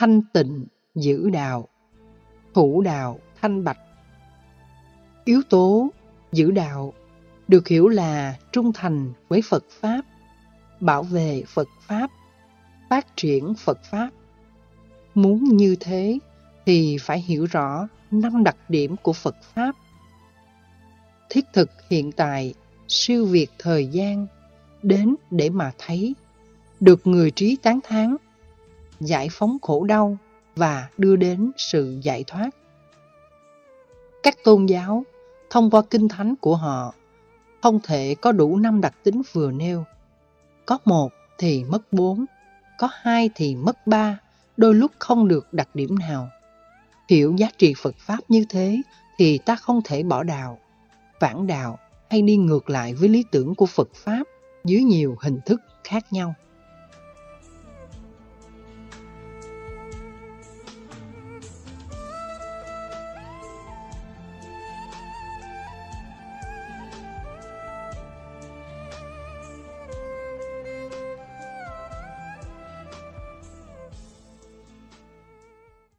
thanh tịnh giữ đạo, thủ đạo thanh bạch. Yếu tố giữ đạo được hiểu là trung thành với Phật Pháp, bảo vệ Phật Pháp, phát triển Phật Pháp. Muốn như thế thì phải hiểu rõ năm đặc điểm của Phật Pháp. Thiết thực hiện tại, siêu việt thời gian, đến để mà thấy, được người trí tán thán, giải phóng khổ đau và đưa đến sự giải thoát. Các tôn giáo, thông qua kinh thánh của họ, không thể có đủ năm đặc tính vừa nêu. Có một thì mất bốn, có hai thì mất ba, đôi lúc không được đặc điểm nào. Hiểu giá trị Phật Pháp như thế thì ta không thể bỏ đạo, phản đạo hay đi ngược lại với lý tưởng của Phật Pháp dưới nhiều hình thức khác nhau.